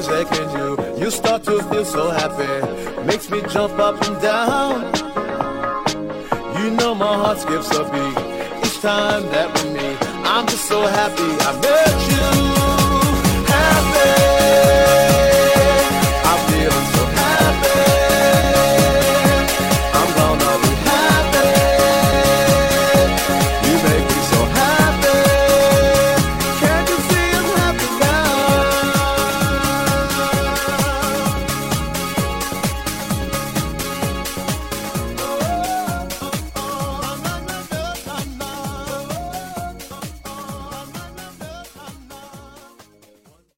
music and you, you start to feel so happy. Makes me jump up and down. You know my heart skips a beat each time that we meet. I'm just so happy I met you. Happy.